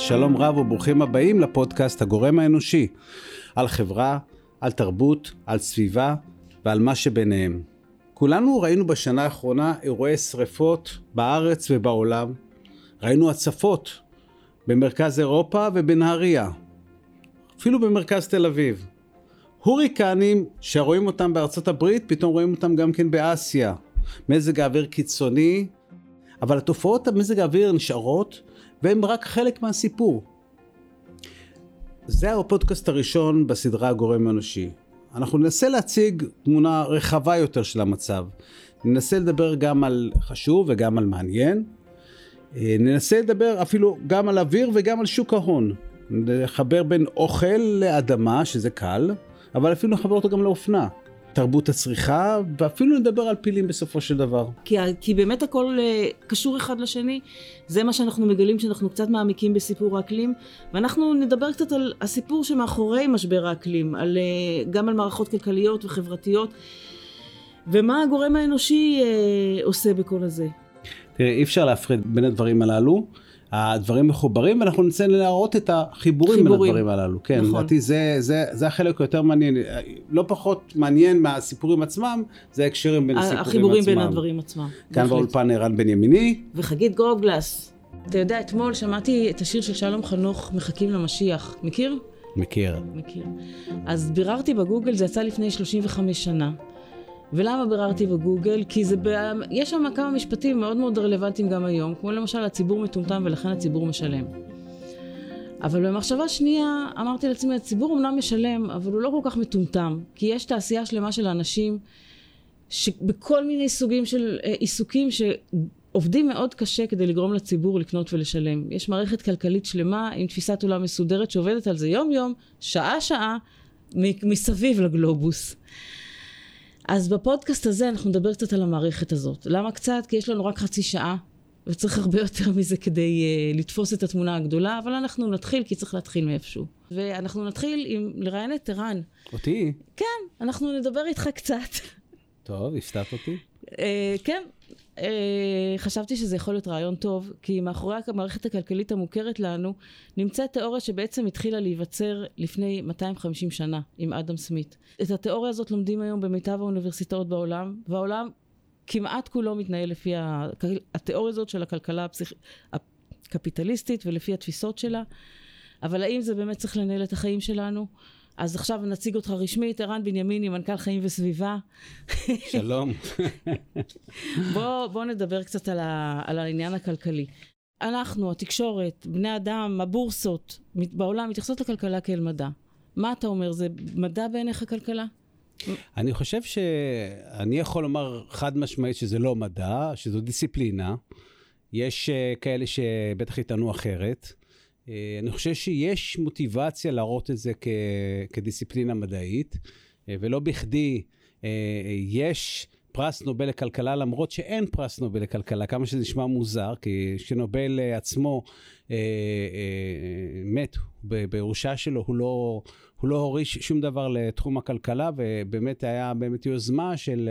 שלום רב וברוכים הבאים לפודקאסט הגורם האנושי, על חברה, על תרבות, על סביבה ועל מה שביניהם. כולנו ראינו בשנה האחרונה אירועי שריפות בארץ ובעולם. ראינו הצפות במרכז אירופה ובנהריה, אפילו במרכז תל אביב. הוריקנים שרואים אותם בארצות הברית, פתאום רואים אותם גם כן באסיה. מזג האוויר קיצוני, אבל התופעות המזג האוויר נשארות והם רק חלק מהסיפור. זה הפודקאסט הראשון בסדרה הגורם האנושי. אנחנו ננסה להציג תמונה רחבה יותר של המצב. ננסה לדבר גם על חשוב וגם על מעניין. אה, ננסה לדבר אפילו גם על אוויר וגם על שוק ההון. לחבר בין אוכל לאדמה, שזה קל, אבל אפילו נחבר אותו גם לאופנה. תרבות הצריכה, ואפילו נדבר על פילים בסופו של דבר. כי, כי באמת הכל uh, קשור אחד לשני, זה מה שאנחנו מגלים שאנחנו קצת מעמיקים בסיפור האקלים, ואנחנו נדבר קצת על הסיפור שמאחורי משבר האקלים, על, uh, גם על מערכות כלכליות וחברתיות, ומה הגורם האנושי uh, עושה בכל הזה. תראה, אי אפשר להפריד בין הדברים הללו. הדברים מחוברים ואנחנו ננסה להראות את החיבורים חיבורים. בין הדברים הללו. כן, נכון. לדעתי זה, זה, זה החלק היותר מעניין, לא פחות מעניין מהסיפורים עצמם, זה ההקשרים בין הסיפורים עצמם. החיבורים בין הדברים עצמם. כאן באולפן ערן בן ימיני. וחגית גרוגלס. אתה יודע, אתמול שמעתי את השיר של שלום חנוך, מחכים למשיח. מכיר? מכיר. מכיר. אז ביררתי בגוגל, זה יצא לפני 35 שנה. ולמה ביררתי בגוגל? כי זה, ב... יש שם כמה משפטים מאוד מאוד רלוונטיים גם היום, כמו למשל הציבור מטומטם ולכן הציבור משלם. אבל במחשבה שנייה אמרתי לעצמי, הציבור אמנם משלם, אבל הוא לא כל כך מטומטם, כי יש תעשייה שלמה של אנשים שבכל מיני סוגים של אה, עיסוקים שעובדים מאוד קשה כדי לגרום לציבור לקנות ולשלם. יש מערכת כלכלית שלמה עם תפיסת עולם מסודרת שעובדת על זה יום יום, שעה שעה, מסביב לגלובוס. אז בפודקאסט הזה אנחנו נדבר קצת על המערכת הזאת. למה קצת? כי יש לנו רק חצי שעה, וצריך הרבה יותר מזה כדי uh, לתפוס את התמונה הגדולה, אבל אנחנו נתחיל, כי צריך להתחיל מאיפשהו. ואנחנו נתחיל עם לראיין את ערן. אותי? כן, אנחנו נדבר איתך קצת. טוב, הפתעת אותי. uh, כן, אה, חשבתי שזה יכול להיות רעיון טוב, כי מאחורי המערכת הכלכלית המוכרת לנו נמצאת תיאוריה שבעצם התחילה להיווצר לפני 250 שנה עם אדם סמית. את התיאוריה הזאת לומדים היום במיטב האוניברסיטאות בעולם, והעולם כמעט כולו מתנהל לפי התיאוריה הזאת של הכלכלה הפסיכ... הקפיטליסטית ולפי התפיסות שלה. אבל האם זה באמת צריך לנהל את החיים שלנו? אז עכשיו נציג אותך רשמית, ערן בנימיני, מנכ"ל חיים וסביבה. שלום. בוא, בוא נדבר קצת על, ה, על העניין הכלכלי. אנחנו, התקשורת, בני אדם, הבורסות בעולם מתייחסות לכלכלה כאל מדע. מה אתה אומר, זה מדע בעיניך כלכלה? אני חושב שאני יכול לומר חד משמעית שזה לא מדע, שזו דיסציפלינה. יש uh, כאלה שבטח יטענו אחרת. אה, אני חושב שיש מוטיבציה להראות את זה כ, כדיסציפלינה מדעית, אה, ולא בכדי אה, יש פרס נובל לכלכלה, למרות שאין פרס נובל לכלכלה, כמה שזה נשמע מוזר, כי כשנובל עצמו מת בירושה שלו, הוא לא, הוא לא הוריש שום דבר לתחום הכלכלה, ובאמת היה באמת יוזמה של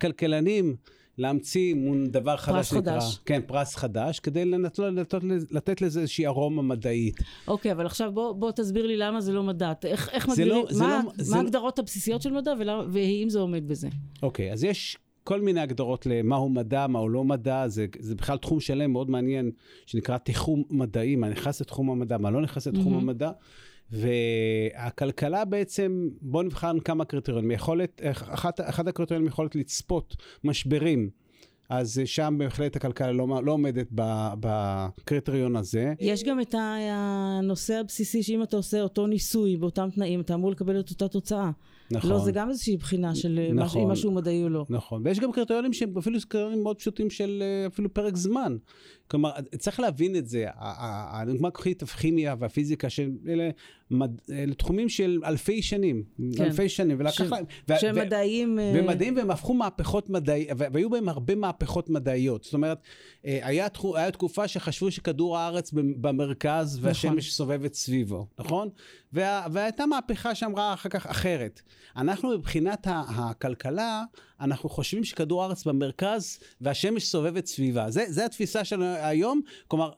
כלכלנים. להמציא מון דבר חדש פרס שנקרא... חדש. כן, פרס חדש, כדי לתת, לתת, לתת לזה איזושהי ארומה מדעית. אוקיי, אבל עכשיו בוא, בוא תסביר לי למה זה לא מדע. איך, איך מגדירים, לא, מה, לא, מה ההגדרות לא... הבסיסיות של מדע והאם זה עומד בזה? אוקיי, אז יש כל מיני הגדרות למהו מדע, מהו לא מדע, זה, זה בכלל תחום שלם מאוד מעניין, שנקרא תיחום מדעי, מה נכנס לתחום המדע, מה לא נכנס לתחום mm-hmm. המדע. והכלכלה בעצם, בואו נבחן כמה קריטריונים. יכולת, אחת, אחד הקריטריונים יכולת לצפות משברים. אז שם בהחלט הכלכלה לא, לא עומדת בקריטריון הזה. יש גם את הנושא הבסיסי שאם אתה עושה אותו ניסוי באותם תנאים, אתה אמור לקבל את אותה תוצאה. נכון. לא, זה גם איזושהי בחינה של נכון, משהו מדעי או לא. נכון, ויש גם קריטריונים שהם אפילו קריטריונים מאוד פשוטים של אה, אפילו פרק זמן. כלומר, צריך להבין את זה. הדוגמה קחית הכימיה והפיזיקה, שאלה אלה תחומים של אלפי שנים. כן. אלפי שנים. ולקח ש... להם... שהם מדעיים... אה, ומדעיים, והם הפכו מהפכות מדעיות, והיו בהם הרבה מהפכות מדעיות. זאת אומרת, אה, היה, היה תקופה שחשבו שכדור הארץ במרכז והשמש נכון. סובבת סביבו, נכון? וה, והייתה מהפכה שאמרה אחר כך אחרת. אנחנו מבחינת הכלכלה, אנחנו חושבים שכדור הארץ במרכז והשמש סובבת סביבה. זה, זה התפיסה שלנו היום. כלומר,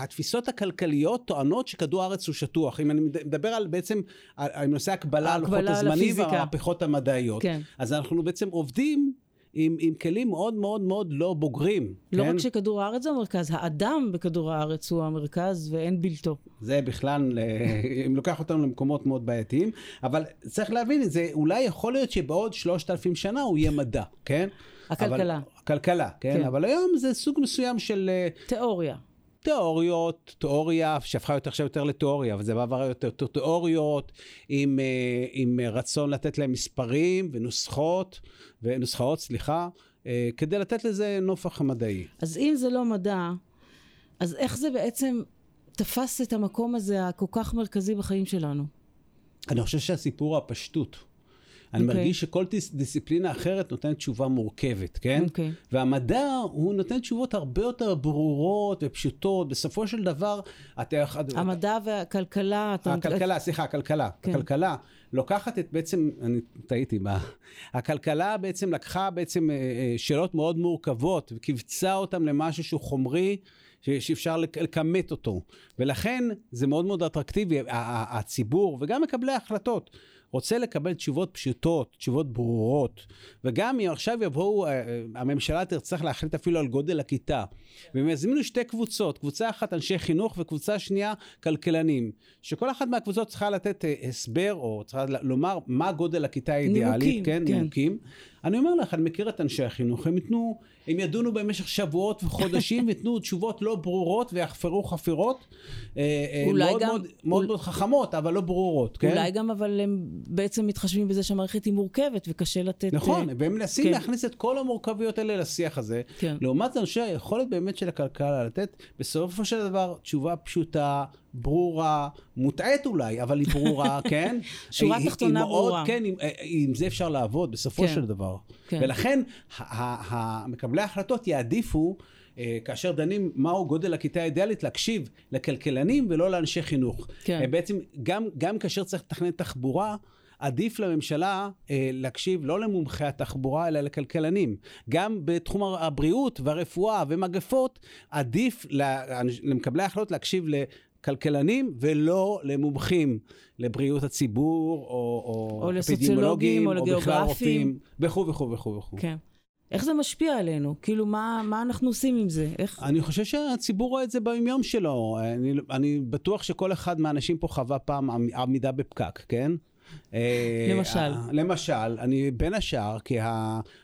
התפיסות הכלכליות טוענות שכדור הארץ הוא שטוח. אם אני מדבר על בעצם, על נושא הקבלה לוחות הזמנים והמהפכות המדעיות. כן. אז אנחנו בעצם עובדים עם, עם כלים מאוד מאוד מאוד לא בוגרים. לא כן? רק שכדור הארץ הוא המרכז, האדם בכדור הארץ הוא המרכז ואין בלתו. זה בכלל, אה, אם לוקח אותנו למקומות מאוד בעייתיים, אבל צריך להבין את זה, אולי יכול להיות שבעוד שלושת אלפים שנה הוא יהיה מדע, כן? הכלכלה. אבל, הכלכלה, כן? כן? אבל היום זה סוג מסוים של... אה, תיאוריה. תיאוריות, תיאוריה שהפכה יותר עכשיו יותר לתיאוריה, אבל זה בעבר יותר תיאוריות עם, אה, עם רצון לתת להם מספרים ונוסחות, ונוסחאות, סליחה, אה, כדי לתת לזה נופח מדעי. אז אם זה לא מדע, אז איך זה בעצם תפס את המקום הזה הכל כך מרכזי בחיים שלנו? אני חושב שהסיפור הפשטות. אני okay. אוקיי. מרגיש שכל דיס, דיסציפלינה אחרת נותנת תשובה מורכבת, כן? Okay. אוקיי. והמדע, הוא נותן תשובות הרבה יותר ברורות ופשוטות. בסופו של דבר, אתה... המדע והכלכלה... הכלכלה, אתה... סליחה, הכלכלה. כן. הכלכלה לוקחת את בעצם, אני טעיתי, מה... הכלכלה בעצם לקחה בעצם אה, אה, שאלות מאוד מורכבות וקיבצה אותן למשהו שהוא חומרי. שאפשר לכמת אותו. ולכן זה מאוד מאוד אטרקטיבי, הציבור וגם מקבלי ההחלטות רוצה לקבל תשובות פשוטות, תשובות ברורות. וגם אם עכשיו יבואו, אה, אה, הממשלה תצטרך להחליט אפילו על גודל הכיתה. והם יזמינו שתי קבוצות, קבוצה אחת אנשי חינוך וקבוצה שנייה כלכלנים. שכל אחת מהקבוצות צריכה לתת אה, הסבר, או צריכה לומר מה גודל הכיתה האידיאלית. נימוקים, כן. כן. נימוקים. אני אומר לך, אני מכיר את אנשי החינוך, הם ייתנו, הם ידונו במשך שבועות וחודשים, וייתנו תשובות לא ברורות ויחפרו חפירות. אה, אה, מאוד, גם, מאוד, אול... מאוד מאוד חכמות, אבל לא ברורות, כן? אולי גם, אבל הם בעצם מתחשבים בזה שהמערכת היא מורכבת וקשה לתת... נכון, uh... והם מנסים כן. להכניס את כל המורכבויות האלה לשיח הזה. כן. לעומת חושב, היכולת באמת של הכלכלה לתת בסופו של דבר תשובה פשוטה, ברורה, מוטעית אולי, אבל היא ברורה, כן? שורה תחתונה ברורה. כן, עם, אה, עם זה אפשר לעבוד בסופו כן. של דבר. כן. ולכן מקבלי ההחלטות יעדיפו, אה, כאשר דנים מהו גודל הכיתה האידיאלית, להקשיב לכלכלנים ולא לאנשי חינוך. כן. אה, בעצם גם, גם כאשר צריך לתכנן תחבורה, עדיף לממשלה אה, להקשיב לא למומחי התחבורה, אלא לכלכלנים. גם בתחום הבריאות והרפואה ומגפות, עדיף למקבלי ההחלטות להקשיב כלכלנים ולא למומחים לבריאות הציבור, או, או, או לסוציולוגים, או לגיאוגרפים. וכו' וכו' וכו'. כן. איך זה משפיע עלינו? כאילו, מה, מה אנחנו עושים עם זה? איך... אני חושב שהציבור רואה את זה ביומיום שלו. אני, אני בטוח שכל אחד מהאנשים פה חווה פעם עמידה בפקק, כן? אה, למשל. למשל, אני בין השאר, כי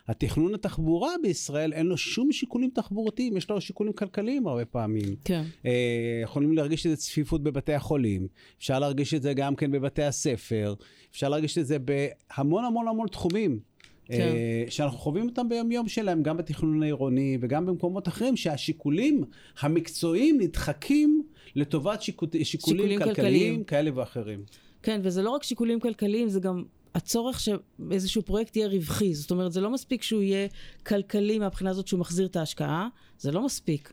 התכנון התחבורה בישראל אין לו שום שיקולים תחבורתיים, יש לו שיקולים כלכליים הרבה פעמים. כן. אה, יכולים להרגיש את זה צפיפות בבתי החולים, אפשר להרגיש את זה גם כן בבתי הספר, אפשר להרגיש את זה בהמון המון המון תחומים. כן. אה, שאנחנו חווים אותם ביום יום שלהם, גם בתכנון העירוני וגם במקומות אחרים, שהשיקולים המקצועיים נדחקים לטובת שיקולים, שיקולים כלכליים, כלכליים כאלה ואחרים. כן, וזה לא רק שיקולים כלכליים, זה גם הצורך שאיזשהו פרויקט יהיה רווחי. זאת אומרת, זה לא מספיק שהוא יהיה כלכלי מהבחינה הזאת שהוא מחזיר את ההשקעה, זה לא מספיק.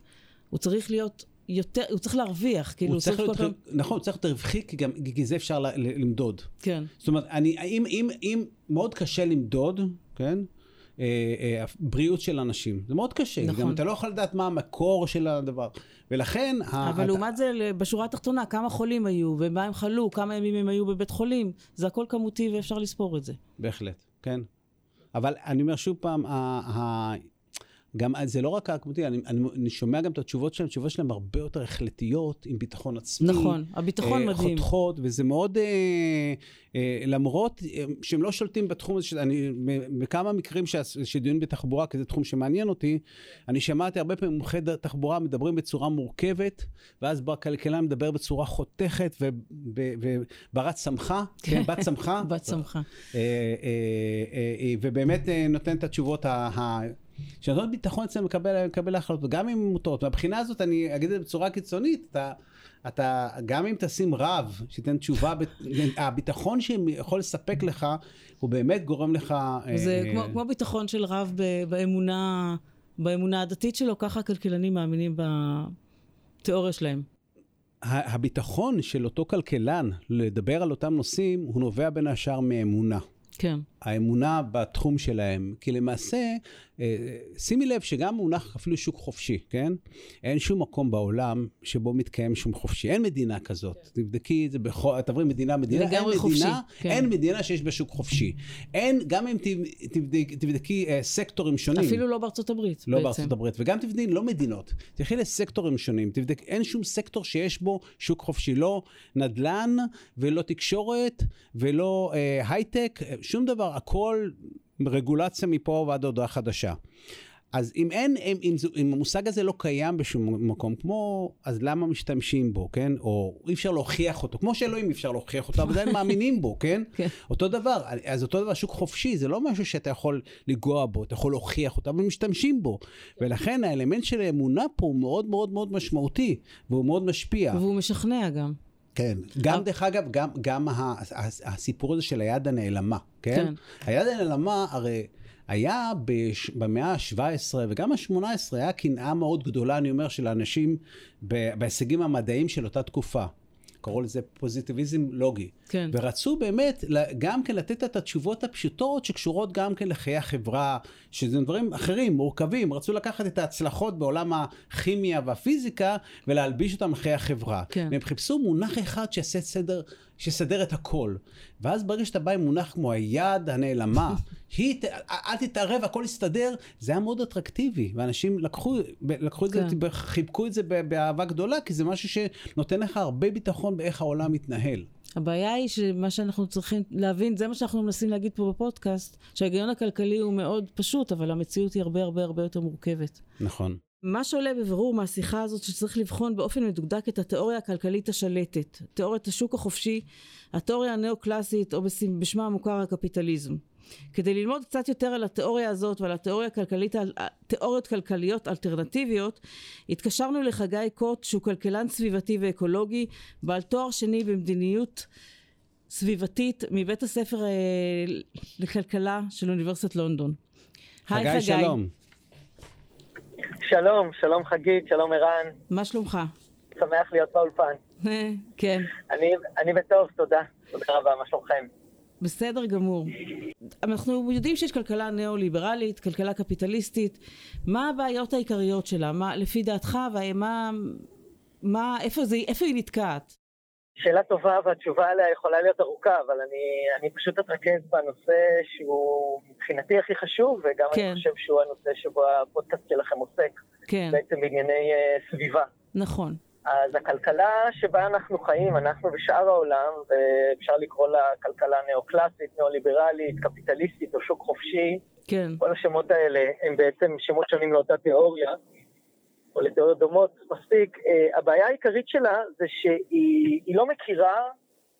הוא צריך להיות יותר, הוא צריך להרוויח, כאילו, הוא צריך להיות, פעם... נכון, הוא צריך להיות רווחי, כי גם כי זה אפשר למדוד. כן. זאת אומרת, אני, אם, אם, אם מאוד קשה למדוד, כן? אה, אה, בריאות של אנשים. זה מאוד קשה. נכון. גם אתה לא יכול לדעת מה המקור של הדבר. ולכן... אבל לעומת זה, בשורה התחתונה, כמה חולים היו, ומה הם חלו, כמה ימים הם היו בבית חולים, זה הכל כמותי ואפשר לספור את זה. בהחלט, כן. אבל אני אומר שוב פעם, גם זה לא רק הכמותי, אני, אני, אני שומע גם את התשובות שלהם, התשובות שלהם הרבה יותר החלטיות, עם ביטחון עצמי. נכון, הביטחון אה, מדהים. חותכות, וזה מאוד, אה, אה, למרות אה, שהם לא שולטים בתחום הזה, שאני, בכמה מקרים שדיון בתחבורה, כי זה תחום שמעניין אותי, אני שמעתי הרבה פעמים מומחי תחבורה מדברים בצורה מורכבת, ואז בא כלכלן מדבר בצורה חותכת, ובת שמחה, כן, בת שמחה. בת שמחה. אה, אה, אה, אה, ובאמת אה, נותן את התשובות ה... שנותנות ביטחון אצלנו לקבל, לקבל החלטות, גם אם הן מוטעות. מהבחינה הזאת, אני אגיד את זה בצורה קיצונית, אתה, אתה, גם אם תשים רב שייתן תשובה, הביטחון שיכול לספק לך, הוא באמת גורם לך... זה אה, כמו, כמו ביטחון של רב באמונה, באמונה הדתית שלו, ככה הכלכלנים מאמינים בתיאוריה שלהם. הביטחון של אותו כלכלן לדבר על אותם נושאים, הוא נובע בין השאר מאמונה. כן. האמונה בתחום שלהם. כי למעשה, אה, שימי לב שגם מונח אפילו שוק חופשי, כן? אין שום מקום בעולם שבו מתקיים שום חופשי. אין מדינה כזאת. כן. תבדקי את זה בכל, תעברי מדינה, מדינה, אין מדינה, חופשי, כן. אין מדינה שיש בה שוק חופשי. אין, גם אם תבדק, תבדקי uh, סקטורים שונים. אפילו לא בארצות הברית. לא בעצם. בארצות הברית, וגם תבדקי, לא מדינות. תלכי לסקטורים שונים, תבדק, אין שום סקטור שיש בו שוק חופשי. לא נדל"ן, ולא תקשורת, ולא uh, הייטק, שום דבר, הכל רגולציה מפה ועד הודעה חדשה. אז אם אין, אם, אם, אם המושג הזה לא קיים בשום מקום, כמו, אז למה משתמשים בו, כן? או אי אפשר להוכיח אותו, כמו שאלוהים אי אפשר להוכיח אותו, אבל עדיין מאמינים בו, כן? כן? אותו דבר, אז אותו דבר, שוק חופשי, זה לא משהו שאתה יכול לנגוע בו, אתה יכול להוכיח אותו, אבל משתמשים בו. ולכן האלמנט של האמונה פה הוא מאוד מאוד מאוד משמעותי, והוא מאוד משפיע. והוא משכנע גם. כן, גם דרך אגב, גם, גם הסיפור הזה של היד הנעלמה, כן? כן. היד הנעלמה, הרי היה בש, במאה ה-17 וגם ה-18, היה קנאה מאוד גדולה, אני אומר, של האנשים בהישגים המדעיים של אותה תקופה. קראו לזה פוזיטיביזם לוגי. כן. ורצו באמת גם כן לתת את התשובות הפשוטות שקשורות גם כן לחיי החברה, שזה דברים אחרים, מורכבים. רצו לקחת את ההצלחות בעולם הכימיה והפיזיקה ולהלביש אותם לחיי החברה. כן. והם חיפשו מונח אחד שיעשה סדר, שיסדר את הכל. ואז ברגע שאתה בא עם מונח כמו היד הנעלמה, היא, אל תתערב, הכל יסתדר, זה היה מאוד אטרקטיבי. ואנשים לקחו, לקחו את כן. זה, חיבקו את זה באהבה גדולה, כי זה משהו שנותן לך הרבה ביטחון באיך העולם מתנהל. הבעיה היא שמה שאנחנו צריכים להבין, זה מה שאנחנו מנסים להגיד פה בפודקאסט, שההיגיון הכלכלי הוא מאוד פשוט, אבל המציאות היא הרבה הרבה הרבה יותר מורכבת. נכון. מה שעולה בבירור מהשיחה הזאת שצריך לבחון באופן מדוקדק את התיאוריה הכלכלית השלטת, תיאוריית השוק החופשי, התיאוריה הנאו-קלאסית או בשמה המוכר הקפיטליזם. כדי ללמוד קצת יותר על התיאוריה הזאת ועל התיאוריה הכלכלית, תיאוריות כלכליות אלטרנטיביות, התקשרנו לחגי קוט שהוא כלכלן סביבתי ואקולוגי, בעל תואר שני במדיניות סביבתית מבית הספר אה, לכלכלה של אוניברסיטת לונדון. חגי, חגי שלום. שלום, שלום חגית, שלום ערן. מה שלומך? שמח להיות באולפן. כן. אני, אני בטוב, תודה. תודה רבה, מה שלומכם? בסדר גמור. אנחנו יודעים שיש כלכלה ניאו-ליברלית, כלכלה קפיטליסטית. מה הבעיות העיקריות שלה? מה, לפי דעתך, ומה, מה, איפה, זה, איפה היא נתקעת? שאלה טובה והתשובה עליה יכולה להיות ארוכה, אבל אני, אני פשוט אתרכז בנושא שהוא מבחינתי הכי חשוב, וגם כן. אני חושב שהוא הנושא שבו הפודקאסט שלכם עוסק, כן. בעצם בענייני uh, סביבה. נכון. אז הכלכלה שבה אנחנו חיים, אנחנו ושאר העולם, ואפשר לקרוא לה כלכלה נאו-קלאסית, נאו-ליברלית, קפיטליסטית או שוק חופשי, כן. כל השמות האלה הם בעצם שמות שונים לאותה תיאוריה, או לתיאוריות דומות מספיק. Uh, הבעיה העיקרית שלה זה שהיא לא מכירה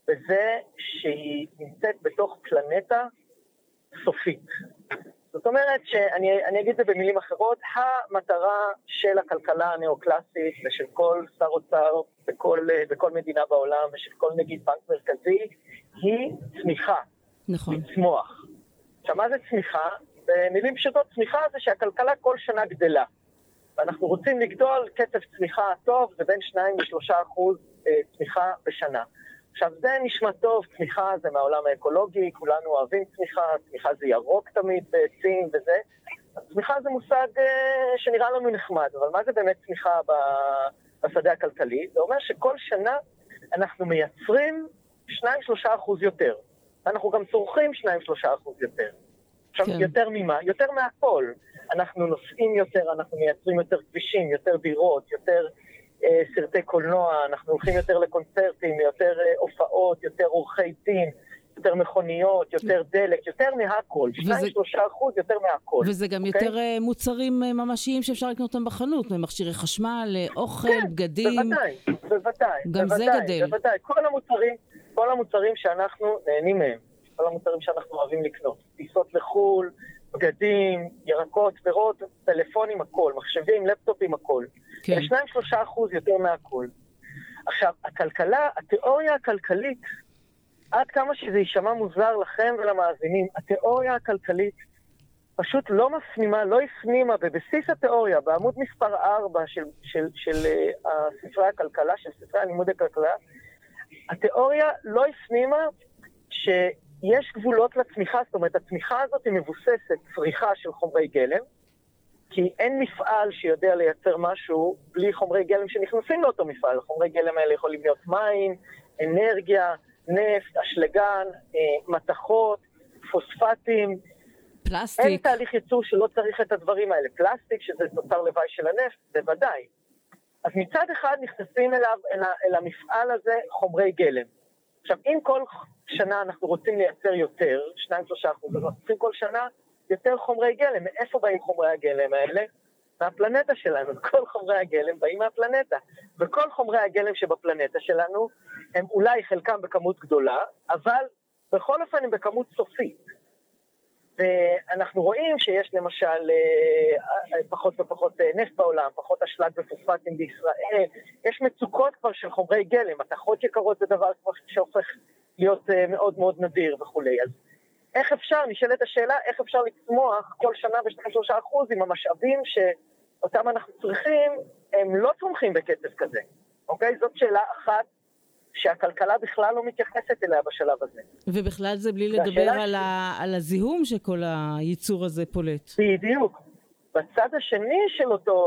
בזה שהיא נמצאת בתוך פלנטה סופית. זאת אומרת שאני אגיד את זה במילים אחרות, המטרה של הכלכלה הנאו-קלאסית ושל כל שר אוצר בכל, בכל מדינה בעולם ושל כל נגיד בנק מרכזי היא צמיחה. נכון. לצמוח. עכשיו מה זה צמיחה? במילים פשוטות צמיחה זה שהכלכלה כל שנה גדלה. ואנחנו רוצים לגדול, קצב צמיחה טוב זה בין 2 ל-3 אחוז אה, צמיחה בשנה. עכשיו זה נשמע טוב, צמיחה זה מהעולם האקולוגי, כולנו אוהבים צמיחה, צמיחה זה ירוק תמיד בעצים וזה. צמיחה זה מושג אה, שנראה לנו נחמד, אבל מה זה באמת צמיחה בשדה הכלכלי? זה אומר שכל שנה אנחנו מייצרים 2-3 אחוז יותר. אנחנו גם צורכים 2-3 אחוז יותר. עכשיו, כן. יותר ממה? יותר מהכל. אנחנו נוסעים יותר, אנחנו מייצרים יותר כבישים, יותר דירות, יותר סרטי קולנוע, אנחנו הולכים יותר לקונצרטים, יותר אה, הופעות, יותר עורכי דין. יותר מכוניות, יותר דלק, יותר מהכל, 2-3 אחוז יותר מהכל. וזה גם okay? אוקיי? יותר uh, מוצרים ממשיים שאפשר לקנות אותם בחנות, מכשירי חשמל, אוכל, כן, בגדים. בוודאי, בוודאי. גם בוודאי, זה גדל. בוודאי, כל המוצרים, כל המוצרים שאנחנו נהנים מהם, כל המוצרים שאנחנו אוהבים לקנות, טיסות לחו"ל, בגדים, ירקות, פירות, טלפונים, הכל, מחשבים, לפטופים, הכל. כן. שניים שלושה אחוז יותר מהכל. עכשיו, הכלכלה, התיאוריה הכלכלית, עד כמה שזה יישמע מוזר לכם ולמאזינים, התיאוריה הכלכלית פשוט לא מפנימה, לא הפנימה בבסיס התיאוריה, בעמוד מספר 4 של, של, של, של uh, ספרי הכלכלה, של ספרי הלימוד הכלכלה, התיאוריה לא הפנימה ש... יש גבולות לצמיחה, זאת אומרת, הצמיחה הזאת היא מבוססת צריכה של חומרי גלם, כי אין מפעל שיודע לייצר משהו בלי חומרי גלם שנכנסים לאותו מפעל. החומרי גלם האלה יכולים להיות מים, אנרגיה, נפט, אשלגן, אה, מתכות, פוספטים. פלסטיק. אין תהליך ייצור שלא צריך את הדברים האלה. פלסטיק, שזה תוצר לוואי של הנפט, בוודאי. אז מצד אחד נכנסים אליו, אל, אל המפעל הזה חומרי גלם. עכשיו, אם כל שנה אנחנו רוצים לייצר יותר, 2-3 אחוז, אנחנו צריכים כל שנה יותר חומרי גלם. מאיפה באים חומרי הגלם האלה? מהפלנטה שלנו. כל חומרי הגלם באים מהפלנטה. וכל חומרי הגלם שבפלנטה שלנו, הם אולי חלקם בכמות גדולה, אבל בכל אופן הם בכמות סופית. ואנחנו רואים שיש למשל אה, אה, פחות ופחות אה, נפט בעולם, פחות אשלג ופוספטים בישראל, יש מצוקות כבר של חומרי גלם, מתכות יקרות זה דבר כבר שהופך להיות מאוד מאוד נדיר וכולי. אז איך אפשר, נשאלת השאלה, איך אפשר לצמוח כל שנה ב-2-3 אחוז עם המשאבים שאותם אנחנו צריכים, הם לא צומחים בקצב כזה, אוקיי? זאת שאלה אחת שהכלכלה בכלל לא מתייחסת אליה בשלב הזה. ובכלל זה בלי לדבר על, ה, על הזיהום שכל הייצור הזה פולט. בדיוק. בצד השני של אותו,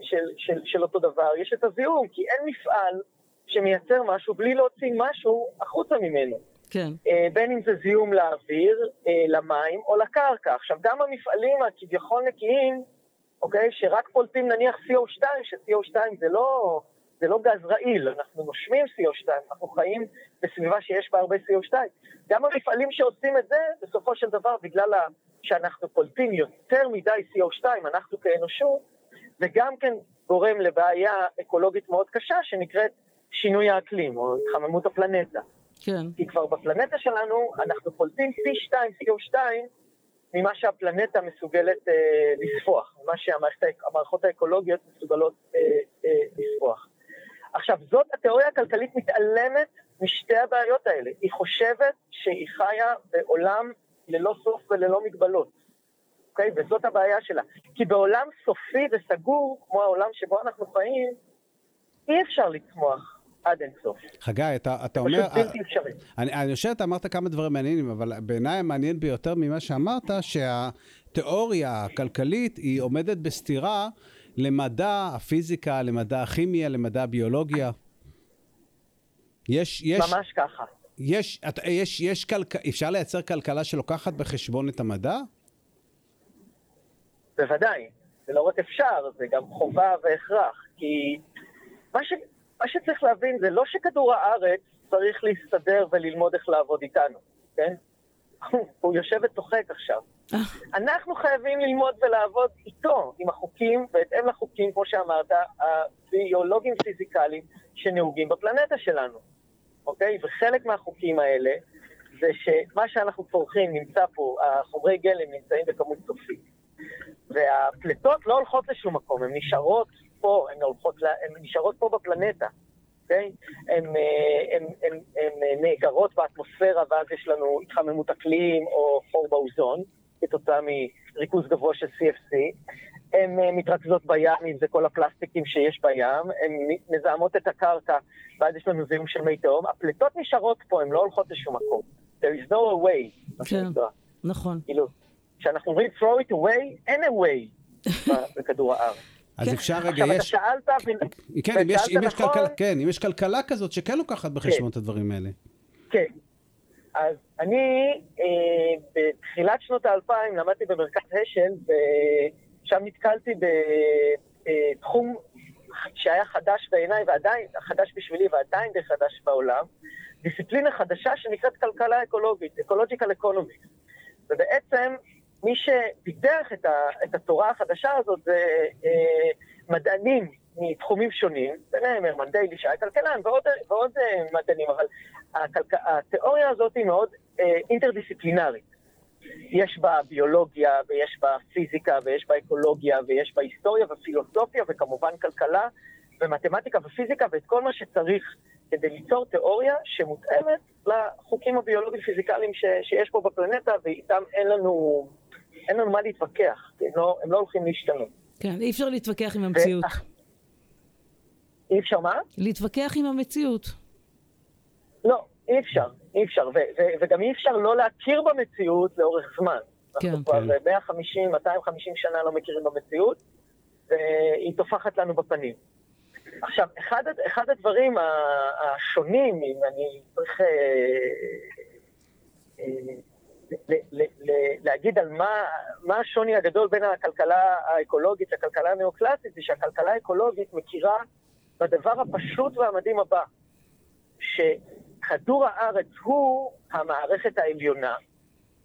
של, של, של אותו דבר יש את הזיהום, כי אין מפעל שמייצר משהו בלי להוציא משהו החוצה ממנו. כן. אה, בין אם זה זיהום לאוויר, אה, למים או לקרקע. עכשיו, גם המפעלים הכביכול נקיים, אוקיי, שרק פולטים נניח CO2, ש-CO2 זה לא... זה לא גז רעיל, אנחנו נושמים CO2, אנחנו חיים בסביבה שיש בה הרבה CO2. גם המפעלים שעושים את זה, בסופו של דבר, בגלל שאנחנו פולטים יותר מדי CO2, אנחנו כאנושות, זה גם כן גורם לבעיה אקולוגית מאוד קשה, שנקראת שינוי האקלים, או התחממות הפלנטה. כן. כי כבר בפלנטה שלנו אנחנו פולטים פי 2 CO2 ממה שהפלנטה מסוגלת אה, לספוח, ממה שהמערכות האקולוגיות מסוגלות אה, אה, לספוח. עכשיו, זאת התיאוריה הכלכלית מתעלמת משתי הבעיות האלה. היא חושבת שהיא חיה בעולם ללא סוף וללא מגבלות, אוקיי? וזאת הבעיה שלה. כי בעולם סופי וסגור, כמו העולם שבו אנחנו חיים, אי אפשר לצמוח. עד אינסוף. חגי, אתה, אתה אומר... פשוט בלתי אפשרי. אני, אני חושב שאתה אמרת כמה דברים מעניינים, אבל בעיניי המעניין ביותר ממה שאמרת, שהתיאוריה הכלכלית היא עומדת בסתירה למדע הפיזיקה, למדע הכימיה, למדע הביולוגיה? יש, יש... ממש ככה. יש, יש, יש כלכ... אפשר לייצר כלכלה שלוקחת בחשבון את המדע? בוודאי. זה לא רק אפשר, זה גם חובה והכרח. כי מה, ש... מה שצריך להבין זה לא שכדור הארץ צריך להסתדר וללמוד איך לעבוד איתנו, כן? הוא יושב וצוחק עכשיו. אנחנו חייבים ללמוד ולעבוד איתו, עם החוקים, בהתאם לחוקים, כמו שאמרת, הביולוגיים פיזיקליים שנהוגים בפלנטה שלנו, אוקיי? וחלק מהחוקים האלה זה שמה שאנחנו צורכים נמצא פה, החומרי גלם נמצאים בכמות סופית. והפליטות לא הולכות לשום מקום, הן נשארות פה, הן, הולכות, הן נשארות פה בפלנטה. אוקיי? הן נאגרות באטמוספירה ואז יש לנו התחממות אקלים או חור באוזון. כתוצאה מריכוז גבוה של CFC. הן אה, מתרכזות בים, אם זה כל הפלסטיקים שיש בים, הן מזהמות את הקרקע, ואז יש לנו זיהום של מי תהום. הפליטות נשארות פה, הן לא הולכות לשום מקום. There is no way. כן, נכון. כאילו, כשאנחנו אומרים throw it away, אין a way בכדור הארץ. אז כן. אפשר רגע, יש... עכשיו, אתה שאלת, כן, אם יש, אם יש נכון... כלכלה, כן, אם יש כלכלה כזאת שכן לוקחת בחשבון כן. את הדברים האלה. כן, אז אני אה, בתחילת שנות האלפיים למדתי במרכז השל, ושם נתקלתי בתחום שהיה חדש בעיניי ועדיין, חדש בשבילי ועדיין די חדש בעולם, דיסציפלינה חדשה שנקראת כלכלה אקולוגית, ecological economy. ובעצם מי שפיתח את, ה, את התורה החדשה הזאת זה אה, מדענים מתחומים שונים, ביניהם הרמן דיילי שהיה כלכלן ועוד, ועוד אה, מדענים, אבל הכלכ... התיאוריה הזאת היא מאוד אה, אינטרדיסציפלינרית. יש בה ביולוגיה, ויש בה פיזיקה, ויש בה אקולוגיה, ויש בה היסטוריה ופילוסופיה, וכמובן כלכלה, ומתמטיקה ופיזיקה, ואת כל מה שצריך כדי ליצור תיאוריה שמותאמת לחוקים הביולוגיים-פיזיקליים. שיש פה בפלנטה, ואיתם אין לנו, אין לנו מה להתווכח, הם לא, הם לא הולכים להשתנות. כן, אי אפשר להתווכח עם המציאות. אי אפשר מה? להתווכח עם המציאות. לא, אי אפשר. אי אפשר, ו- ו- וגם אי אפשר לא להכיר במציאות לאורך זמן. כן. אנחנו כבר כן. 150, 250 שנה לא מכירים במציאות, והיא טופחת לנו בפנים. עכשיו, אחד, אחד הדברים השונים, אם אני צריך אה, אה, להגיד על מה, מה השוני הגדול בין הכלכלה האקולוגית לכלכלה הנאו-קלאסית, זה שהכלכלה האקולוגית מכירה בדבר הפשוט והמדהים הבא, שכדור הארץ הוא המערכת העליונה,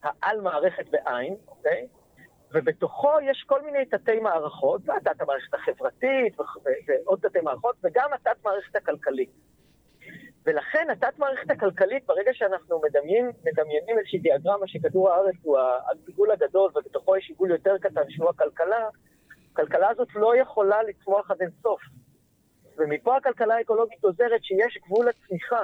העל מערכת בעין, אוקיי? ובתוכו יש כל מיני תתי מערכות, והתת המערכת החברתית ועוד תתי מערכות, וגם התת מערכת הכלכלית. ולכן התת מערכת הכלכלית, ברגע שאנחנו מדמיינים, מדמיינים איזושהי דיאגרמה שכדור הארץ הוא העיגול הגדול ובתוכו יש עיגול יותר קטן שהוא הכלכלה, הכלכלה הזאת לא יכולה לצמוח עד אינסוף. ומפה הכלכלה האקולוגית עוזרת שיש גבול לצמיחה,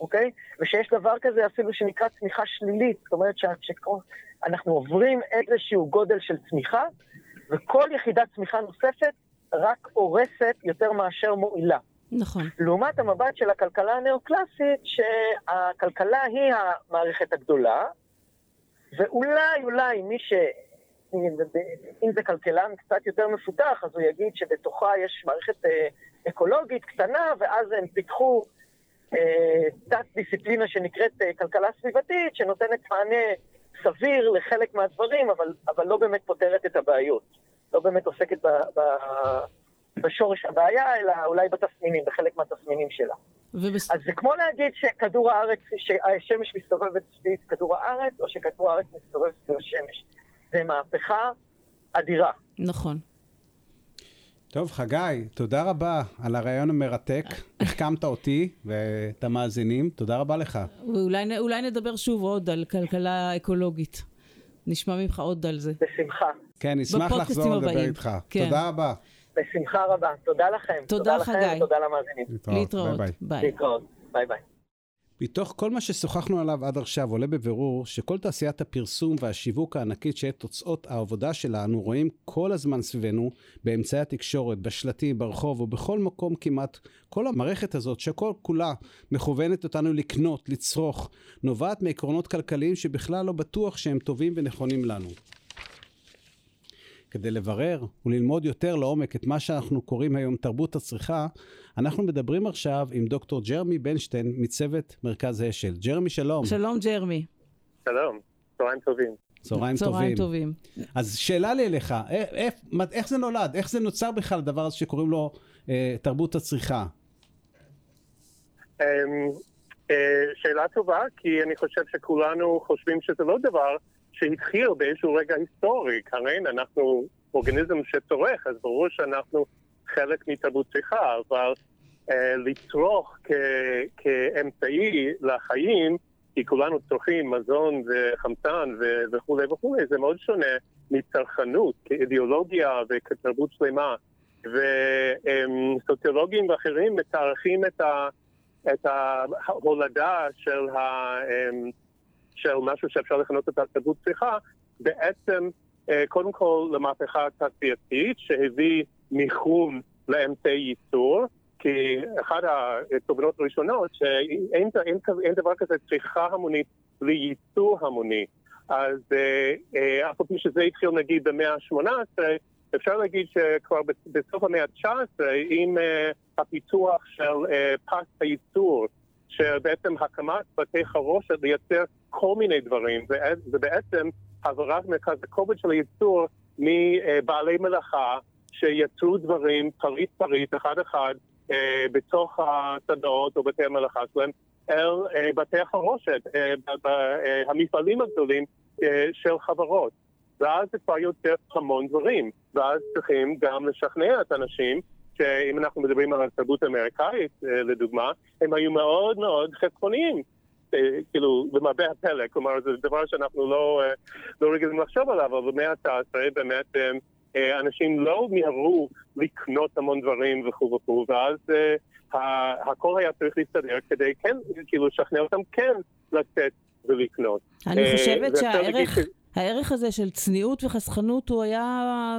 אוקיי? ושיש דבר כזה אפילו שנקרא צמיחה שלילית, זאת אומרת שאנחנו עוברים איזשהו גודל של צמיחה, וכל יחידת צמיחה נוספת רק הורסת יותר מאשר מועילה. נכון. לעומת המבט של הכלכלה הנאו-קלאסית, שהכלכלה היא המערכת הגדולה, ואולי, אולי מי ש... אם זה כלכלן קצת יותר מפותח, אז הוא יגיד שבתוכה יש מערכת אה, אקולוגית קטנה, ואז הם פיתחו אה, תת-דיסציפלינה שנקראת אה, כלכלה סביבתית, שנותנת מענה סביר לחלק מהדברים, אבל, אבל לא באמת פותרת את הבעיות. לא באמת עוסקת ב, ב, בשורש הבעיה, אלא אולי בתסמינים, בחלק מהתסמינים שלה. ובס... אז זה כמו להגיד שכדור הארץ, שהשמש מסתובבת סביב כדור הארץ, או שכדור הארץ מסתובב סביב השמש. זה מהפכה אדירה. נכון. טוב, חגי, תודה רבה על הרעיון המרתק. החכמת אותי ואת המאזינים. תודה רבה לך. ואולי אולי נדבר שוב עוד על כלכלה אקולוגית. נשמע ממך עוד על זה. בשמחה. כן, נשמח לחזור לדבר הבאים. איתך. כן. תודה רבה. בשמחה רבה. תודה לכם. תודה, לכם חגי. ותודה למאזינים. להתראות. ביי ביי. ביי. להתראות. ביי ביי. מתוך כל מה ששוחחנו עליו עד עכשיו עולה בבירור שכל תעשיית הפרסום והשיווק הענקית שאת תוצאות העבודה שלה אנו רואים כל הזמן סביבנו באמצעי התקשורת, בשלטים, ברחוב ובכל מקום כמעט. כל המערכת הזאת שכל כולה מכוונת אותנו לקנות, לצרוך, נובעת מעקרונות כלכליים שבכלל לא בטוח שהם טובים ונכונים לנו. כדי לברר וללמוד יותר לעומק את מה שאנחנו קוראים היום תרבות הצריכה, אנחנו מדברים עכשיו עם דוקטור ג'רמי בנשטיין מצוות מרכז אשל. ג'רמי, שלום. שלום ג'רמי. שלום, צהריים טובים. צהריים צהריים טובים. טובים. אז שאלה לי אליך, איך, מה- איך זה נולד? איך זה נוצר בכלל הדבר הזה שקוראים לו אה, תרבות הצריכה? אמ, אה, שאלה טובה, כי אני חושב שכולנו חושבים שזה לא דבר שהתחיל באיזשהו רגע היסטורי. כרגע אנחנו אורגניזם שצורך, אז ברור שאנחנו חלק מתרבות צריכה, אבל אה, לצרוך כ- כאמצעי לחיים, כי כולנו צורכים מזון וחמצן ו- וכולי וכולי, זה מאוד שונה מצרכנות, כאידיאולוגיה וכתרבות שלמה. וסוציולוגים ואחרים מתארחים את, ה, את ההולדה של, ה, אמ, של משהו שאפשר לכנות את התרבות צריכה, בעצם אה, קודם כל למהפכה התעשייתית שהביא מיכון לאמצעי ייצור, כי אחת התובנות הראשונות שאין אין, אין דבר כזה צריכה המונית בלי ייצור המוני. אז אה, אה, אף פי שזה התחיל נגיד במאה ה-18, אפשר להגיד שכבר בסוף המאה ה-19, עם הפיתוח של פס הייצור, שבעצם הקמת בתי חרושת לייצר כל מיני דברים, זה בעצם העברת מרכז הכובד של הייצור מבעלי מלאכה שיצרו דברים פריט פריט, אחד אחד, uh, בתוך השדות או בתי המלאכה שלהם, אל uh, בתי החרושת, uh, המפעלים הגדולים של חברות. ואז זה כבר יוצר המון דברים, ואז צריכים גם לשכנע את האנשים שאם אנחנו מדברים על התרבות האמריקאית, לדוגמה, הם היו מאוד מאוד חסכוניים, כאילו, למרבה הפלא, כלומר, זה דבר שאנחנו לא, לא רגילים לחשוב עליו, אבל במאה ה-19 באמת אנשים לא מיהרו לקנות המון דברים וכו' וכו', ואז הכל היה צריך להסתדר כדי כן, כאילו, לשכנע אותם כן לצאת ולקנות. אני חושבת שהערך... הערך הזה של צניעות וחסכנות הוא היה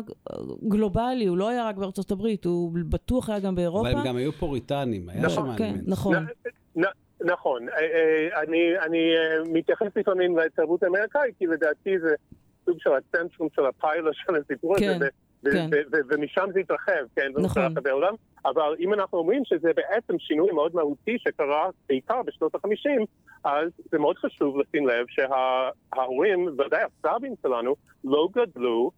גלובלי, הוא לא היה רק בארצות הברית, הוא בטוח היה גם באירופה. אבל הם גם היו פוריטנים, היה שם כן, אלמנט. נכון. נכון, אני, אני מתייחס לפעמים לתרבות האמריקאית, כי לדעתי זה סוג של הצנטרום של הפיילוט של הסיפור כן. הזה. כן. ומשם זה התרחב, כן, נכון. ברחבי העולם. אבל אם אנחנו אומרים שזה בעצם שינוי מאוד מהותי שקרה בעיקר בשנות ה-50, אז זה מאוד חשוב לשים לב שההורים, ודאי הסבים שלנו, לא גדלו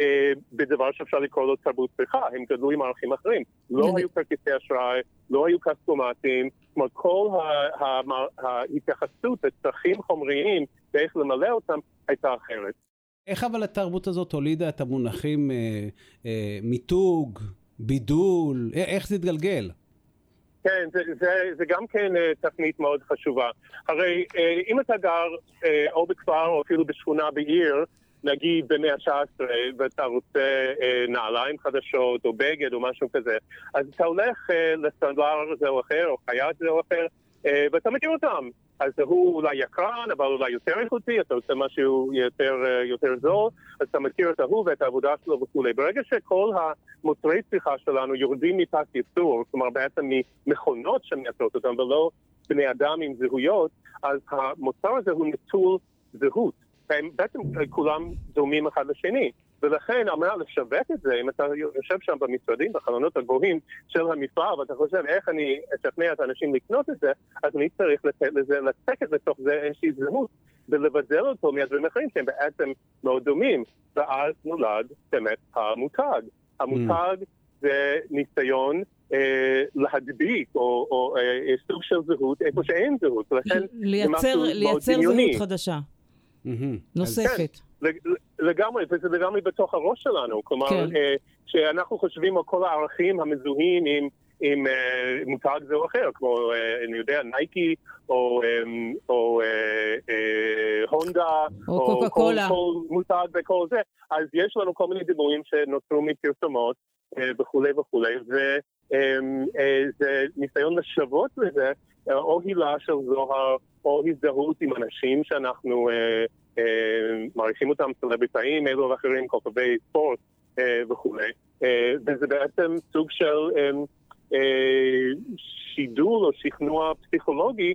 אה, בדבר שאפשר לקרוא לו תרבות צריכה, הם גדלו עם ערכים אחרים. לא היו כרטיסי אשראי, לא היו כספומטים, כלומר כל ההתייחסות לצרכים חומריים ואיך למלא אותם הייתה אחרת. איך אבל התרבות הזאת הולידה את המונחים אה, אה, מיתוג, בידול, א- איך זה התגלגל? כן, זה, זה, זה גם כן אה, תפנית מאוד חשובה. הרי אה, אם אתה גר אה, או בכפר או אפילו בשכונה בעיר, נגיד במאה ה-19, ואתה רוצה אה, נעליים חדשות או בגד או משהו כזה, אז אתה הולך אה, לסנדלר זה או אחר, או חייט זה או אחר, אה, ואתה מכיר אותם. אז הוא אולי יקרן, אבל אולי יותר איכותי, אתה רוצה משהו יותר, אה, יותר זול, אז אתה מכיר את ההוא ואת העבודה שלו וכולי. ברגע שכל המוצרי צריכה שלנו יורדים מפס ייצור, כלומר בעצם ממכונות שמייצרות אותם ולא בני אדם עם זהויות, אז המוצר הזה הוא נטול זהות. והם בעצם כולם דומים אחד לשני. ולכן על מנת לשווק את זה, אם אתה יושב שם במשרדים, בחלונות הגבוהים של המפעל, ואתה חושב איך אני אשכנע את האנשים לקנות את זה, אז אני צריך לתת לזה, לצקת לתוך זה איזושהי זהות, ולבדל אותו מהדברים אחרים שהם בעצם מאוד דומים. ואז נולד באמת המותג. המותג זה ניסיון אה, להדביק, או, או אה, סוג של זהות איפה שאין זהות. ולכן זה לייצר, לייצר. זהות חדשה. נוספת. לג- לגמרי, וזה לגמרי בתוך הראש שלנו. כלומר, כן. אה, שאנחנו חושבים על כל הערכים המזוהים עם, עם אה, מותג זה או אחר, כמו, אה, אני יודע, נייקי, או, או אה, הונדה, או קוקה קולה. כל, כל מותג וכל זה, אז יש לנו כל מיני דיבורים שנוצרו מפרסומות וכולי וכולי, וזה ניסיון לשוות לזה אה, או הילה של זוהר, או הזדהות עם אנשים שאנחנו אה, אה, מעריכים אותם סלבריטאים, אלו ואחרים, כוכבי ספורט אה, וכולי. אה, וזה בעצם סוג של אה, אה, שידול או שכנוע פסיכולוגי אה,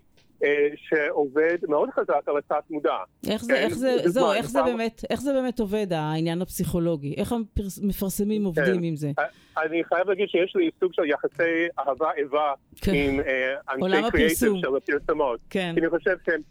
שעובד מאוד חזק על התת מודע. איך זה, כן, איך זה, זה זהו, איך זה באמת, איך זה באמת עובד, העניין הפסיכולוגי? איך המפרסמים עובדים עם זה? אני חייב להגיד שיש לי סוג של יחסי אהבה-איבה כן. עם אה, עולם אנשי קריאייטיב הפרסום. של הפרסומות. כן, כי אני חושב שהם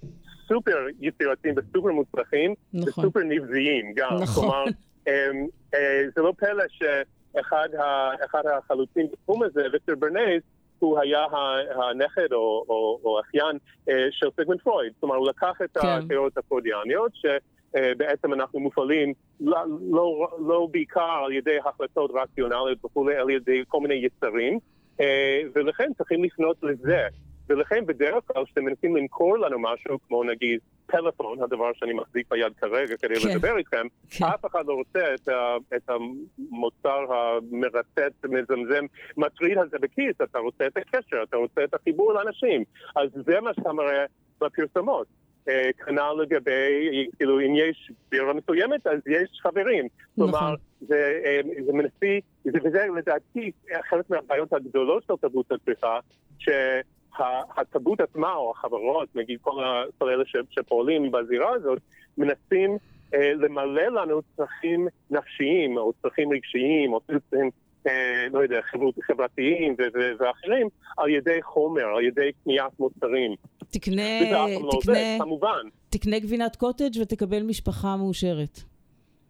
סופר יצירתיים וסופר מוצלחים, נכון. וסופר נבזיים גם. נכון. כלומר, אמ, אה, זה לא פלא שאחד ה- החלוצים בתחום הזה, ויקטור ברנז, הוא היה הנכד או, או, או אחיין אה, של סיגמנד פרויד. כלומר, הוא לקח את כן. התיאוריות הפרוידיאניות, שבעצם אנחנו מופעלים לא, לא, לא בעיקר על ידי החלטות רציונליות וכולי, על ידי כל מיני יצרים, אה, ולכן צריכים לפנות לזה. ולכן בדרך כלל כשאתם מנסים למכור לנו משהו, כמו נגיד פלאפון, הדבר שאני מחזיק ביד כרגע כדי כן. לדבר איתכם, כן. אף אחד לא רוצה את, ה, את המוצר המרצץ, מזמזם, מטריד הזה בכיס, אתה רוצה את הקשר, אתה רוצה את החיבור לאנשים. אז זה מה שאתה מראה בפרסומות. אה, כנ"ל לגבי, כאילו, אם יש בירה מסוימת, אז יש חברים. כלומר, נכון. זה, אה, זה מנסי, זה, וזה לדעתי חלק מהבעיות הגדולות של תרבות הצריכה, שהתרבות עצמה, או החברות, נגיד כל, אלה שפועלים בזירה הזאת, מנסים אה, למלא לנו צרכים נפשיים, או צרכים רגשיים, או צרכים, אה, לא יודע, חברות, חברתיים ואחרים, על ידי חומר, על ידי קניית מוצרים. תקנה, פעם לא עובד, תקנה, כמובן. תקנה גבינת קוטג' ותקבל משפחה מאושרת.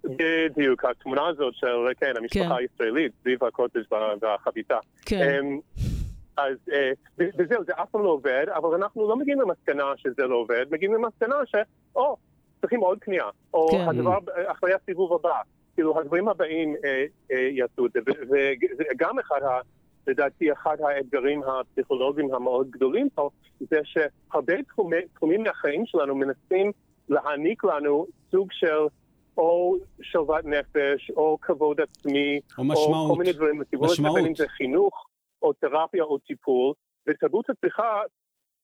בדיוק, התמונה הזאת של, כן, המשפחה הישראלית, סביב הקוטג' וה- והחביתה. כן, אמ, אז אה, וזהו, זה אף פעם לא עובד, אבל אנחנו לא מגיעים למסקנה שזה לא עובד, מגיעים למסקנה ש, או, צריכים עוד קנייה, או כן. הדבר אחרי הסיבוב הבא. כאילו, הדברים הבאים אה, אה, יעשו את זה, ו- וגם אחד, ה- לדעתי, אחד האתגרים הפסיכולוגיים המאוד גדולים פה, זה שהרבה תחומי, תחומים מהחיים שלנו מנסים להעניק לנו סוג של או שלוות נפש, או כבוד עצמי, או או משמעות. כל מיני דברים הזה, משמעות. בין אם זה חינוך, או תרפיה, או טיפול, ותרבות הצריכה,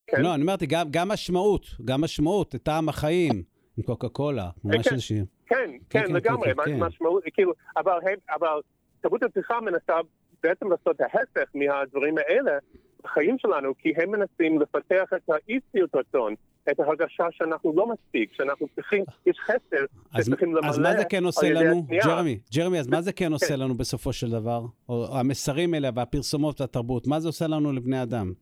כן. לא, אני אמרתי, גם, גם משמעות, גם משמעות, טעם החיים, עם קוקה קולה, ממש כן. איזושהי... כן, כן, כן, כן, לגמרי, כן, כן. משמעות, כאילו, אבל, אבל תרבות הצריכה מנסה בעצם לעשות ההפך מהדברים האלה, בחיים שלנו, כי הם מנסים לפתח את האי-שביעות רצון, את ההרגשה שאנחנו לא מספיק, שאנחנו צריכים, יש חסר שצריכים למלא אז מה זה כן עושה לנו. ג'רמי, ג'רמי, אז מה זה כן עושה לנו בסופו של דבר? או המסרים האלה והפרסומות והתרבות, מה זה עושה לנו לבני אדם?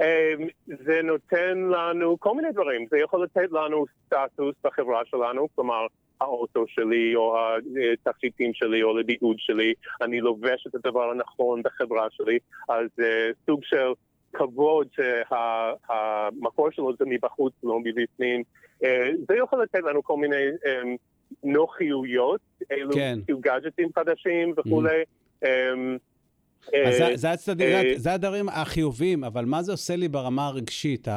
אמ, זה נותן לנו כל מיני דברים, זה יכול לתת לנו סטטוס בחברה שלנו, כלומר האוטו שלי או התכשיטים שלי או לבידוד שלי, אני לובש את הדבר הנכון בחברה שלי, אז אה, סוג של כבוד שהמקור שלו זה מבחוץ לא מבפנים, אה, זה יכול לתת לנו כל מיני אמ, נוחיויות, אלו כן. כאילו גאדג'טים חדשים וכולי. אמ, אז זה- אה, זה הצדדים, אה, זה הדברים החיוביים, אבל מה זה עושה לי ברמה הרגשית,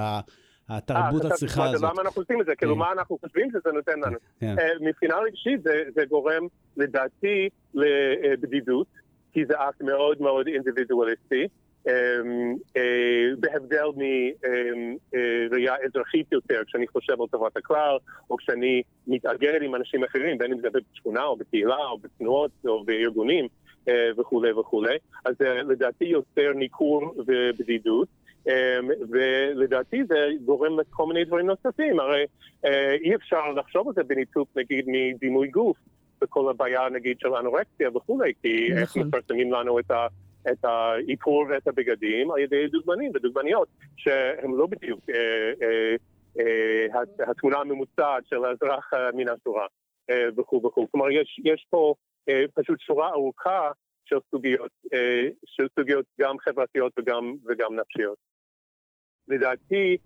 התרבות אה, הצריכה הזאת? למה אנחנו עושים את זה? כאילו, כן. מה אנחנו חושבים שזה נותן לנו? כן. אה, מבחינה רגשית זה, גורם, לדעתי, לבדידות, כי זה אקט מאוד מאוד אינדיבידואליסטי, אה, אה, בהבדל מראייה אזרחית יותר, כשאני חושב על טובת הכלל, או כשאני מתאגד עם אנשים אחרים, בין אם זה בשכונה או בקהילה או בתנועות או בארגונים אה, וכולי וכולי, אז לדעתי יוצר ניכור ובדידות. אמ, ולדעתי זה גורם לכל מיני דברים נוספים, הרי אה, אי אפשר לחשוב על זה בניתוק נגיד מדימוי גוף, וכל הבעיה נגיד של אנורקסיה וכולי, כי איך נכון. מפרסמים לנו את ה... את האיפור ואת הבגדים על ידי דוגמנים ודוגמניות, שהם לא בדיוק אה, אה, אה, הת- התמונה הממוצעת של האזרח אה, מן השורה אה, וכו' וכו'. כלומר, יש, יש פה אה, פשוט שורה ארוכה של סוגיות, של סוגיות גם חברתיות וגם, וגם נפשיות. לדעתי,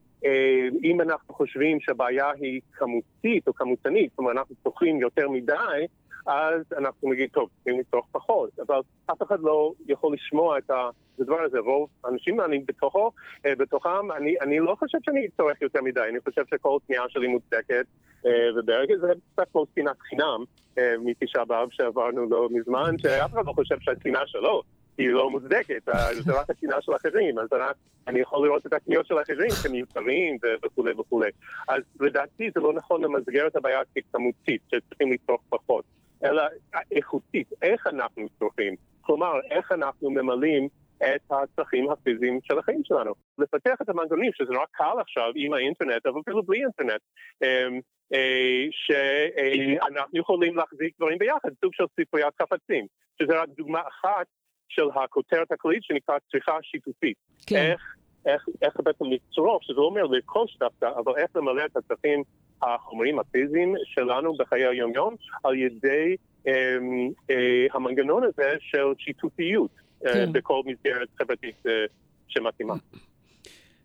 אם אנחנו חושבים שהבעיה היא כמותית או כמותנית, אומרת, אנחנו צורכים יותר מדי, אז אנחנו נגיד, טוב, צריכים לצרוך פחות. אבל אף אחד לא יכול לשמוע את הדבר הזה. רוב האנשים, אני בתוכו, אה, בתוכם, אני, אני לא חושב שאני צורך יותר מדי, אני חושב שכל קנייה שלי מוצדקת, אה, וברגע זה קצת כמו שנאת חינם אה, מתשעה באב שעברנו לא מזמן, שאף אחד לא חושב שהקנייה שלו היא לא מוצדקת, זה רק הקנייה של אחרים, אז אני- יכול לראות את הקניות של אחרים כמיותרים ו- וכולי וכולי. אז לדעתי זה לא נכון למסגר את הבעיה ככמותית, שצריכים לצרוך פחות, אלא איכותית, איך אנחנו צורכים. כלומר, איך אנחנו ממלאים את הצרכים הפיזיים של החיים שלנו. לפתח את המנגנונים, שזה נורא קל עכשיו עם האינטרנט, אבל אפילו בלי אינטרנט, אמ, אה, שאנחנו יכולים להחזיק דברים ביחד, סוג של ספריית חפצים, שזה רק דוגמה אחת של הכותרת הכללית שנקראת צריכה שיתופית. כן. איך, איך, איך בעצם לצרוך, שזה לא אומר לרכוש דווקא, אבל איך למלא את הצרכים החומריים הפיזיים שלנו בחיי היום-יום על ידי אמ, אה, המנגנון הזה של שיתופיות אה, כן. בכל מסגרת חברתית אה, שמתאימה.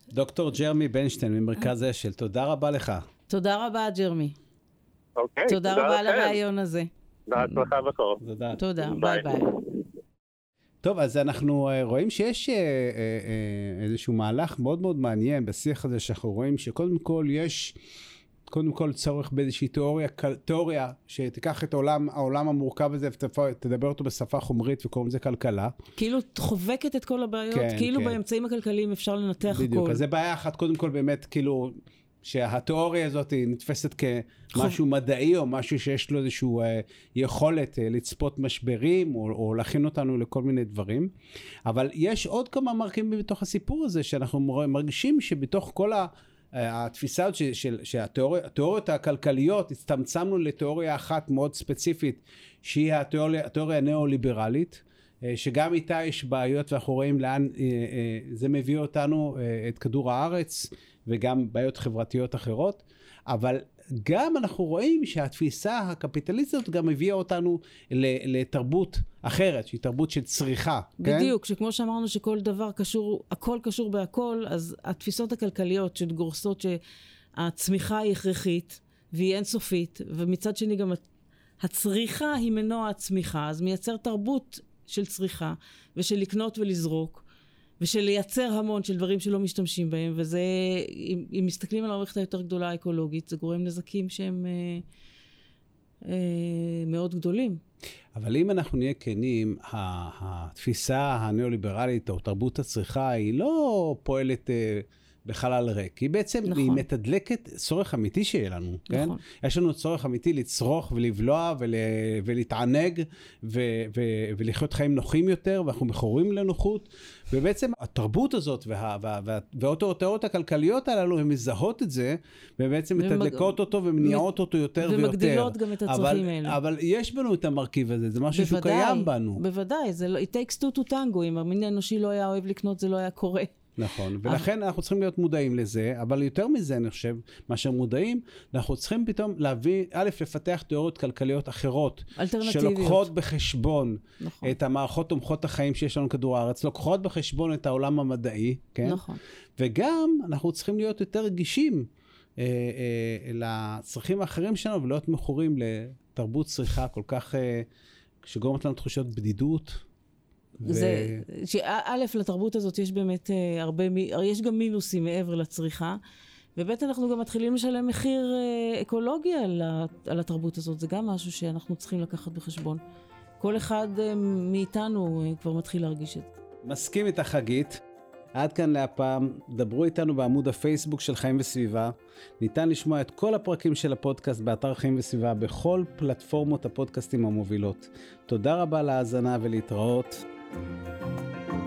דוקטור ג'רמי בנשטיין ממרכז אשל, תודה רבה לך. תודה רבה, ג'רמי. אוקיי, תודה רבה על. הרעיון הזה. בהצלחה בכל. תודה. תודה, ביי ביי. טוב, אז אנחנו אה, רואים שיש אה, אה, איזשהו מהלך מאוד מאוד מעניין בשיח הזה, שאנחנו רואים שקודם כל יש, קודם כל צורך באיזושהי תיאוריה, תיאוריה שתיקח את העולם, העולם המורכב הזה ותדבר אותו בשפה חומרית וקוראים לזה כלכלה. כאילו את חובקת את כל הבעיות, כן, כאילו כן. באמצעים הכלכליים אפשר לנתח בדיוק, הכל. אז זה בעיה אחת, קודם כל באמת, כאילו, שהתיאוריה הזאת נתפסת כמשהו מדעי, או משהו שיש לו איזושהי אה, יכולת אה, לצפות משברים, או, או להכין אותנו לכל מיני דברים. אבל יש עוד כמה מרכיבים בתוך הסיפור הזה, שאנחנו מר- מרגישים שבתוך כל ה... אה, התפיסה הזאת שהתיאוריות הכלכליות, הצטמצמנו לתיאוריה אחת מאוד ספציפית, שהיא התיאוריה, התיאוריה הניאו-ליברלית, אה, שגם איתה יש בעיות ואנחנו רואים לאן אה, זה מביא אותנו, את כדור הארץ, וגם בעיות חברתיות אחרות, אבל גם אנחנו רואים שהתפיסה הקפיטליסטית גם הביאה אותנו לתרבות אחרת, שהיא תרבות של צריכה, כן? בדיוק, שכמו שאמרנו שכל דבר קשור, הכל קשור בהכל, אז התפיסות הכלכליות שגורסות שהצמיחה היא הכרחית והיא אינסופית, ומצד שני גם הצריכה היא מנוע הצמיחה, אז מייצר תרבות של צריכה ושל לקנות ולזרוק. ושל לייצר המון של דברים שלא משתמשים בהם, וזה, אם, אם מסתכלים על המערכת היותר גדולה האקולוגית, זה גורם נזקים שהם אה, אה, מאוד גדולים. אבל אם אנחנו נהיה כנים, התפיסה הניאו-ליברלית או תרבות הצריכה היא לא פועלת אה, בחלל ריק. היא בעצם, נכון. היא מתדלקת צורך אמיתי שיהיה לנו, כן? נכון. יש לנו צורך אמיתי לצרוך ולבלוע ול, ולהתענג ו, ו, ולחיות חיים נוחים יותר, ואנחנו מכורים לנוחות. ובעצם התרבות הזאת וה, וה, וה, והאוטו-תיאוריות הכלכליות הללו, הן מזהות את זה, ובעצם ומג- מתדלקות אותו ומניעות אותו יותר ויותר. ומגדילות גם את הצרכים אבל, האלה. אבל יש בנו את המרכיב הזה, זה משהו שהוא קיים בנו. בוודאי, זה לא, it takes two to tango, אם המין האנושי לא היה אוהב לקנות, זה לא היה קורה. נכון, ולכן אנחנו צריכים להיות מודעים לזה, אבל יותר מזה, אני חושב, מאשר מודעים, אנחנו צריכים פתאום להביא, א', לפתח תיאוריות כלכליות אחרות, אלטרנטיביות. שלוקחות בחשבון נכון. את המערכות תומכות החיים שיש לנו כדור הארץ, לוקחות בחשבון את העולם המדעי, כן? נכון. וגם אנחנו צריכים להיות יותר רגישים אה, אה, לצרכים האחרים שלנו ולהיות מכורים לתרבות צריכה כל כך, אה, שגורמת לנו תחושות בדידות. ו- זה, שא', לתרבות הזאת יש באמת אה, הרבה, יש גם מינוסים מעבר לצריכה, וב', אנחנו גם מתחילים לשלם מחיר אה, אקולוגי על, ה- על התרבות הזאת, זה גם משהו שאנחנו צריכים לקחת בחשבון. כל אחד אה, מאיתנו כבר מתחיל להרגיש את זה. מסכים איתך חגית. עד כאן להפעם, דברו איתנו בעמוד הפייסבוק של חיים וסביבה. ניתן לשמוע את כל הפרקים של הפודקאסט באתר חיים וסביבה בכל פלטפורמות הפודקאסטים המובילות. תודה רבה על ההאזנה ולהתראות. Thank you.